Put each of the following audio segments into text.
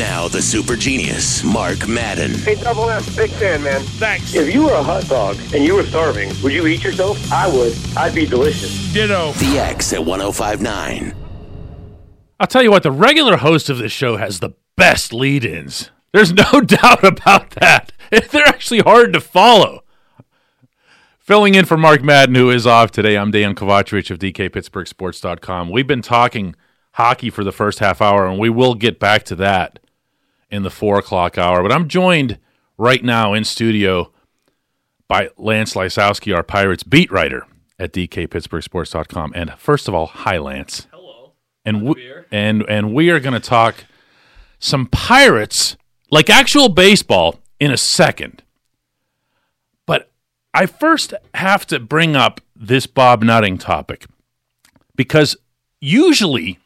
Now, the super genius, Mark Madden. Hey, Double M, big fan, man. Thanks. If you were a hot dog and you were starving, would you eat yourself? I would. I'd be delicious. Ditto. The X at 1059. I'll tell you what, the regular host of this show has the best lead ins. There's no doubt about that. They're actually hard to follow. Filling in for Mark Madden, who is off today, I'm Dejan Kovacevic of DKPittsburghSports.com. We've been talking hockey for the first half hour, and we will get back to that in the four o'clock hour. But I'm joined right now in studio by Lance Lysowski, our Pirates beat writer at DKPittsburghSports.com. And first of all, hi, Lance. Hello. And we, and and we are going to talk some Pirates, like actual baseball, in a second. But I first have to bring up this Bob Nutting topic because usually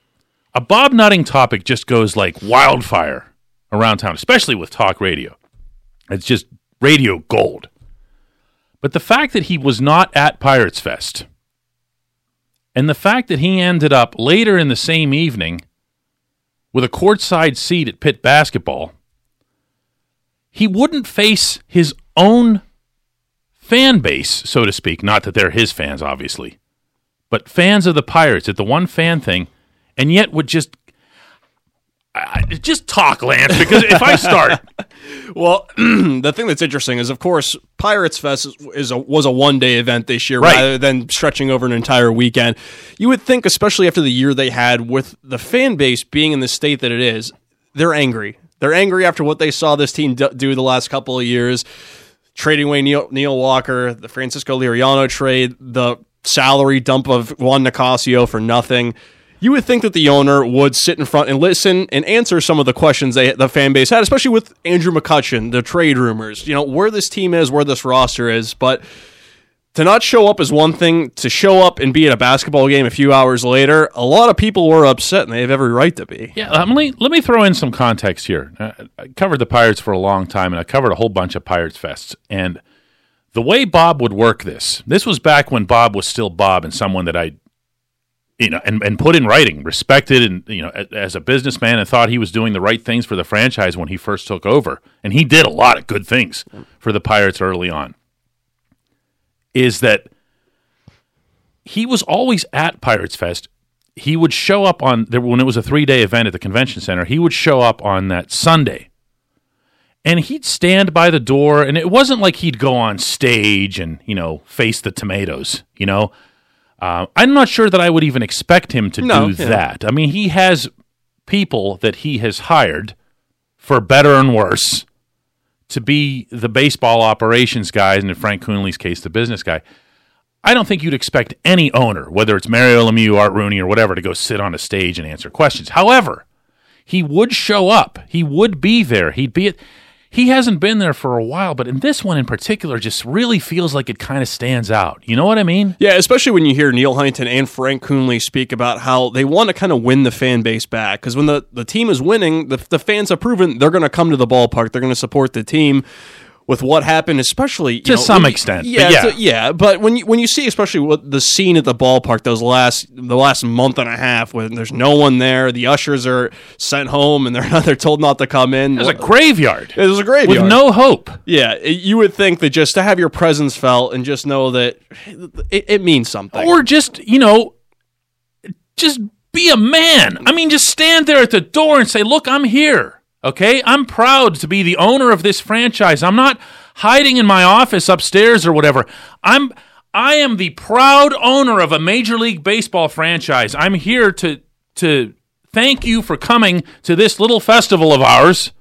a Bob Nutting topic just goes like wildfire around town, especially with talk radio. It's just radio gold. But the fact that he was not at Pirates Fest and the fact that he ended up later in the same evening with a courtside seat at Pitt basketball, he wouldn't face his own fan base, so to speak. Not that they're his fans, obviously, but fans of the Pirates at the one fan thing, and yet would just. I, just talk, Lance, because if I start, Well, the thing that's interesting is, of course, Pirates Fest is, is a, was a one day event this year Right. rather than stretching over an entire weekend. You would think, especially after the year they had, with the fan base being in the state that it is, they're angry. They're angry after what they saw this team do, do the last couple of years, trading away Neil, Neil Walker, the Francisco Liriano trade, the salary dump of Juan Nicasio for nothing. You would think that the owner would sit in front and listen and answer some of the questions they, the fan base had, especially with Andrew McCutchen, the trade rumors, you know, where this team is, where this roster is. But to not show up is one thing. To show up and be at a basketball game a few hours later, a lot of people were upset, and they have every right to be. Yeah, um, let me let me throw in some context here. Uh, I covered the Pirates for a long time, and I covered a whole bunch of Pirates fests. And the way Bob would work this, this was back when Bob was still Bob and someone that I, you know, and, and put in writing, respected, and you know, as a businessman, and thought he was doing the right things for the franchise when he first took over, and he did a lot of good things for the Pirates early on. Is that he was always at Pirates Fest he would show up on when it was a three day event at the convention center. He would show up on that Sunday, and he'd stand by the door. And it wasn't like he'd go on stage and you know face the tomatoes. You know, uh, I'm not sure that I would even expect him to No, do yeah. that. I mean, he has people that he has hired for better and worse to be the baseball operations guys, and in Frank Coonelly's case, the business guy. I don't think you'd expect any owner, whether it's Mario Lemieux, Art Rooney, or whatever, to go sit on a stage and answer questions. However, he would show up. He would be there. He'd be at. He hasn't been there for a while, but in this one in particular, just really feels like it kind of stands out. You know what I mean? Yeah, especially when you hear Neal Huntington and Frank Coonelly speak about how they want to kind of win the fan base back. Because when the, the team is winning, the, the fans have proven they're going to come to the ballpark. They're going to support the team. With what happened, especially you To know, some when extent, but yeah, yeah. so- yeah. But when you when you see, especially what the scene at the ballpark, those last the last month and a half, when there's no one there, the ushers are sent home and they're they're told not to come in. It was a graveyard It was a graveyard. with no hope. Yeah, you would think that just to have your presence felt and just know that it, it means something. Or just, you know, just be a man. I mean, just stand there at the door and say, Look, I'm here. Okay? I'm proud to be the owner of this franchise. I'm not hiding in my office upstairs or whatever. I'm I am the proud owner of a major league baseball franchise. I'm here to to thank you for coming to this little festival of ours.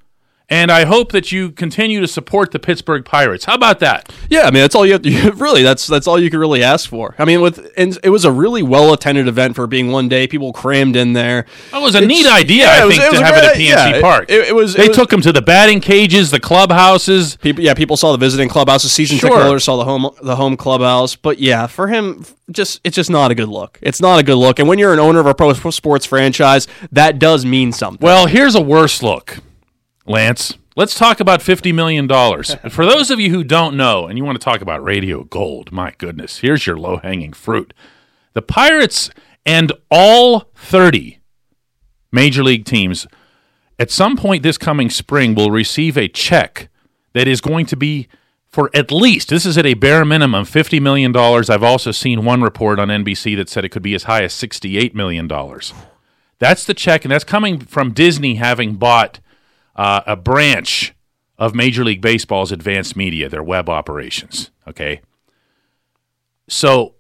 And I hope that you continue to support the Pittsburgh Pirates. How about that? Yeah, I mean that's all you have to you, really. That's that's all you can really ask for. I mean, with and it was a really well attended event for being one day. People crammed in there. That was a It's- neat idea, yeah, I think, was to have it at great- PNC yeah, Park. it- it was- They it was- took them to the batting cages, the clubhouses. People, yeah, people saw the visiting clubhouse. The season Sure. ticket holders saw the home the home clubhouse. But yeah, for him, just it's just not a good look. It's not a good look. And when you're an owner of a pro sports franchise, that does mean something. Well, here's a worse look, Lance. Let's talk about $50 million. For those of you who don't know, and you want to talk about radio gold, my goodness, here's your low hanging fruit. The Pirates and all 30 major league teams at some point this coming spring will receive a check that is going to be for at least this is at a bare minimum fifty million dollars. I've also seen one report on NBC that said it could be as high as sixty-eight million dollars. That's the check, and that's coming from Disney having bought uh, a branch of Major League Baseball's advanced media, their web operations. Okay, so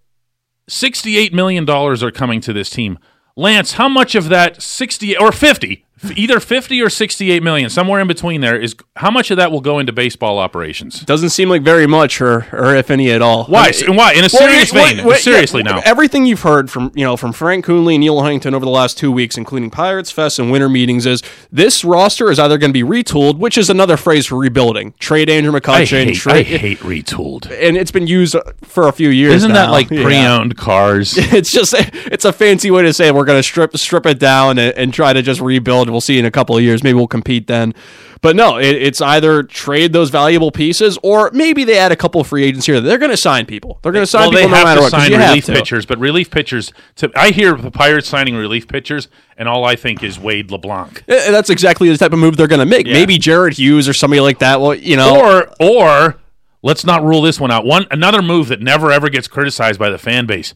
sixty-eight million dollars are coming to this team. Lance, how much of that sixty or fifty? Either fifty or sixty-eight million, somewhere in between there is how much of that will go into baseball operations? Doesn't seem like very much, or or if any at all. Why? I mean, and why? In a serious wait, vein, wait, seriously yeah, now. Everything you've heard from you know from Frank Coonelly and Neal Huntington over the last two weeks, including Pirates Fest and winter meetings, is this roster is either going to be retooled, which is another phrase for rebuilding. Trade Andrew I McCutchen. hate, trade, I hate retooled. and it's been used for a few years. Isn't that like pre-owned cars? It's just it's a fancy way to say we're going to strip strip it down and, and try to just rebuild. We'll see in a couple of years. Maybe we'll compete then. But no, it, it's either trade those valuable pieces or maybe they add a couple of free agents here. They're going to sign people. They're going to sign well, people no matter what. sign relief pitchers, but relief pitchers. To, I hear the Pirates signing relief pitchers, and all I think is Wade LeBlanc. Eh, That's exactly the type of move they're going to make. Yeah. Maybe Jared Hughes or somebody like that. Well, you know, Or, or let's not rule this one out. One another move that never ever gets criticized by the fan base.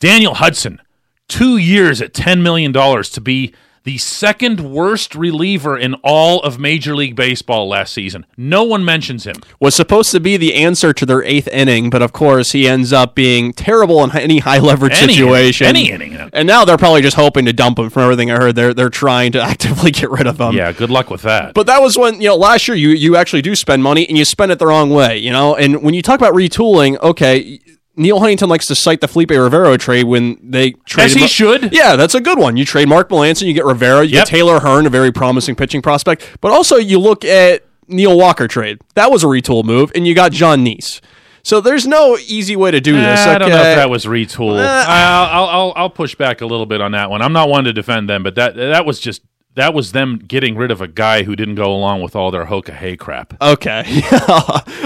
Daniel Hudson, two years at ten million dollars to be the second worst reliever in all of Major League Baseball last season. No one mentions him. was supposed to be the answer to their eighth inning, but of course he ends up being terrible in any high leverage Any situation. any inning. And now they're probably just hoping to dump him. From everything I heard, they're they're trying to actively get rid of him. Yeah, good luck with that. But that was when you know last year you you actually do spend money and you spend it the wrong way, you know. And when you talk about retooling, okay, Neal Huntington likes to cite the Felipe Rivero trade when they trade. As he should. Yeah, that's a good one. You trade Mark Melancon, you get Rivero, you Yep. get Taylor Hearn, a very promising pitching prospect. But also you look at Neil Walker trade. That was a retool move, and you got Jon Niese. So there's no easy way to do this. I don't know if that was retool. I'll, I'll, I'll, I'll push back a little bit on that one. I'm not one to defend them, but that that was just that was them getting rid of a guy who didn't go along with all their Hoka Hey crap. Okay,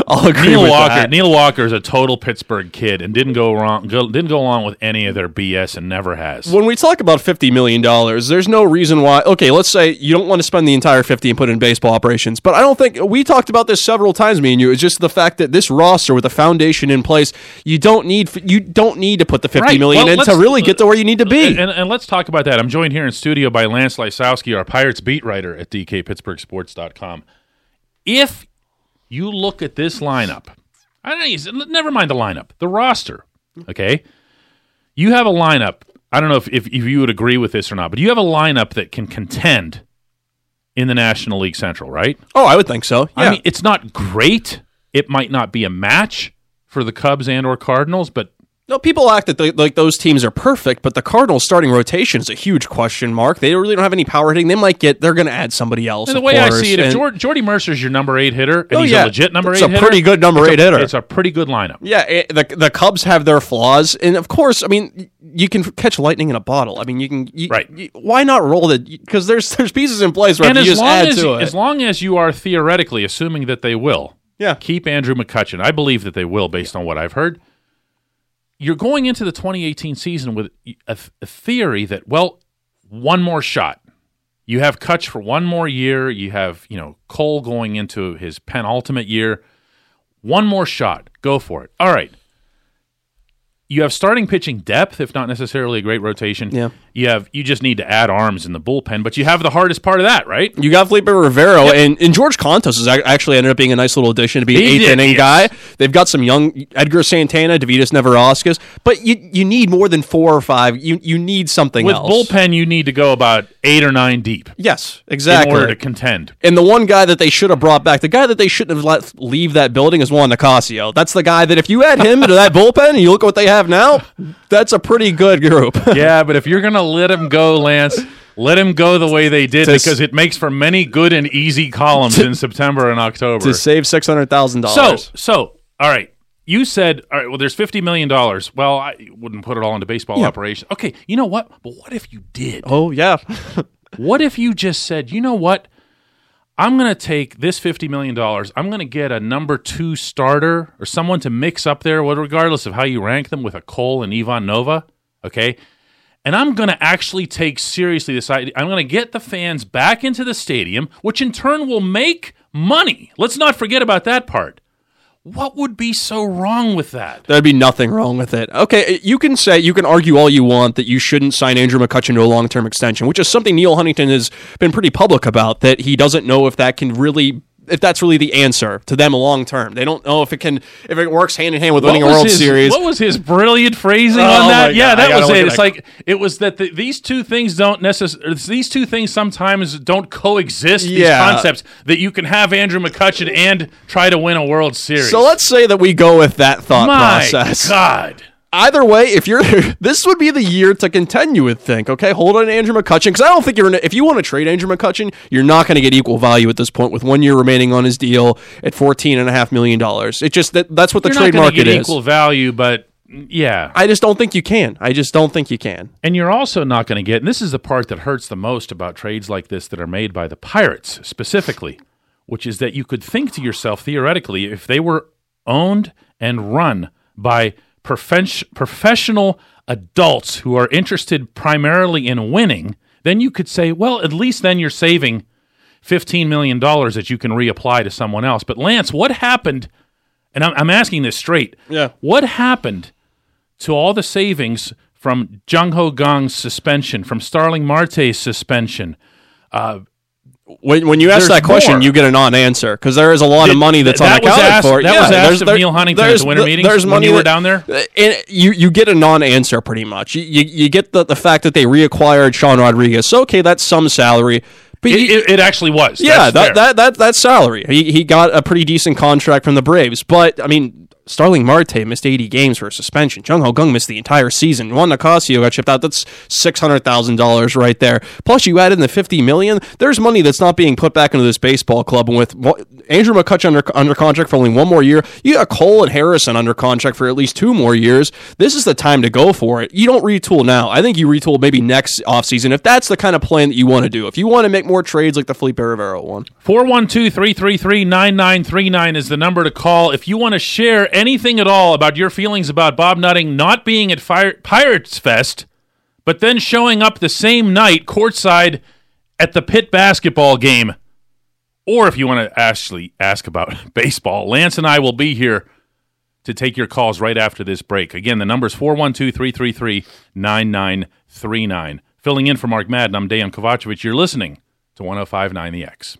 I'll agree Neil with Walker. that. Neil Walker is a total Pittsburgh kid and didn't go wrong. Go, didn't go along with any of their BS and never has. when we talk about fifty million dollars, there's no reason why. Okay, let's say you don't want to spend the entire fifty and put in baseball operations, but I don't think we talked about this several times. Me and you. It's just the fact that this roster with a foundation in place, you don't need you don't need to put the fifty Right. million Well, in to really get to where you need to be. And, and let's talk about that. I'm joined here in studio by Lance Lysowski, our Pirates beat writer at DKPittsburghSports.com. If you look at this lineup, I don't know, never mind the lineup, the roster, okay? You have a lineup. I don't know if, if, if you would agree with this or not, but you have a lineup that can contend in the National League Central, right? oh, I would think so. Yeah. I mean, it's not great. It might not be a match for the Cubs and or Cardinals, but No, people act that they, like those teams are perfect, but the Cardinals' starting rotation is a huge question mark. They really don't have any power hitting. They might get. They're going to add somebody else. And the way I see it, if Jord- Jordy Mercer's your number eight hitter, and Oh, he's yeah. a legit number It's eight a hitter, pretty good number it's a- eight hitter. It's a pretty good lineup. Yeah, it, the the Cubs have their flaws, and of course, I mean, you can catch lightning in a bottle. I mean, you can. You, Right. you- why not roll it? Because there's there's pieces in place where And if you just add as to it. as long as you are theoretically assuming that they will, Yeah. keep Andrew McCutchen. I believe that they will, based on what I've heard. You're going into the 2018 season with a, a theory that well, one more shot. You have Kutch for one more year. You have you know Cole going into his penultimate year. One more shot. Go for it. All right. You have starting pitching depth, if not necessarily a great rotation. Yeah. You have you just need to add arms in the bullpen, but you have the hardest part of that, right? You got Felipe Rivero and, and George Kontos ac- actually ended up being a nice little addition to be an eighth inning yes. guy. They've got some young Edgar Santana, Dovydas Neverauskas, but you you need more than four or five. You you need something With else. bullpen, you need to go about eight or nine deep yes, exactly. in order to contend. And the one guy that they should have brought back, the guy that they shouldn't have let leave that building is Juan Nicasio. That's the guy that if you add him into that bullpen and you look at what they have now, that's a pretty good group. yeah, but if you're going to let him go, Lance, let him go the way they did To because it makes for many good and easy columns in September and October. to save $600,000. so, so, all right. You said, all right, well, there's $50 million. Well, I wouldn't put it all into baseball Yeah. operations. Okay, you know what? But what if you did? Oh yeah, What if you just said, you know what? I'm going to take this $50 million. I'm going to get a number two starter or someone to mix up there, regardless of how you rank them, with a Cole and Ivan Nova. Okay. and I'm going to actually take seriously this idea. I'm going to get the fans back into the stadium, which in turn will make money. Let's not forget about that part. What would be so wrong with that? There'd be nothing wrong with it. Okay, you can say you can argue all you want that you shouldn't sign Andrew McCutchen to a long term extension, which is something Neal Huntington has been pretty public about. That he doesn't know if that can really if that's really the answer to them long term. They don't know if it can if it works hand in hand with winning a World his, Series. What was his brilliant phrasing Oh on that? Yeah, that was it. It's like it was that the, these two things don't necessarily these two things sometimes don't coexist. These Yeah. concepts that you can have Andrew McCutchen and try to win a World Series. so let's say that we go with that thought process my process. God. Either way, if you're this would be the year to contend. You would think, okay, hold on Andrew McCutchen because I don't think you're in, if you want to trade Andrew McCutchen, you're not going to get equal value at this point with one year remaining on his deal at fourteen and a half million dollars. It just that that's what the You're trade market get is. equal value, but yeah. I just don't think you can. I just don't think you can. And you're also not going to get, and this is the part that hurts the most about trades like this that are made by the Pirates specifically, which is that you could think to yourself theoretically, if they were owned and run by professional adults who are interested primarily in winning, then you could say, well, at least then you're saving $15 million that you can reapply to someone else. But Lance, what happened? And I'm, I'm asking this straight. Yeah. What happened to all the savings from Jung Ho Kang's suspension, from Starling Marte's suspension? Uh, When, when you ask There's that question, more. you get a non-answer because there is a lot Did- of money that's that was unaccounted asked- for. that yeah, was asked there's- of there- Neal Huntington at the winter meetings There's when you were that- down there? And you you get a non-answer pretty much. You you, you get the, the fact that they reacquired Sean Rodriguez. So okay, that's some salary. But It, you- it, it actually was. yeah, That's fair. that, that that salary. He he got a pretty decent contract from the Braves, but I mean. Starling Marte missed 80 games for a suspension. Jung Ho Kang missed the entire season. Juan Nicasio got shipped out. That's $600,000 right there. Plus, you add in the 50 million. There's money that's not being put back into this baseball club. And with Andrew McCutchen under, under contract for only one more year, you got Cole and Harrison under contract for at least two more years. This is the time to go for it. You don't retool now. I think you retool maybe next offseason if that's the kind of plan that you want to do. If you want to make more trades like the Felipe Rivero one. 412 333 9939 is the number to call if you want to share anything at all about your feelings about Bob Nutting not being at Fire- Pirates Fest, but then showing up the same night courtside at the Pitt basketball game. Or if you want to actually ask about baseball, Lance and I will be here to take your calls right after this break. Again, the number is 412 333 9939. Filling in for Mark Madden, I'm Dejan Kovacevic. You're listening to 1059 The X.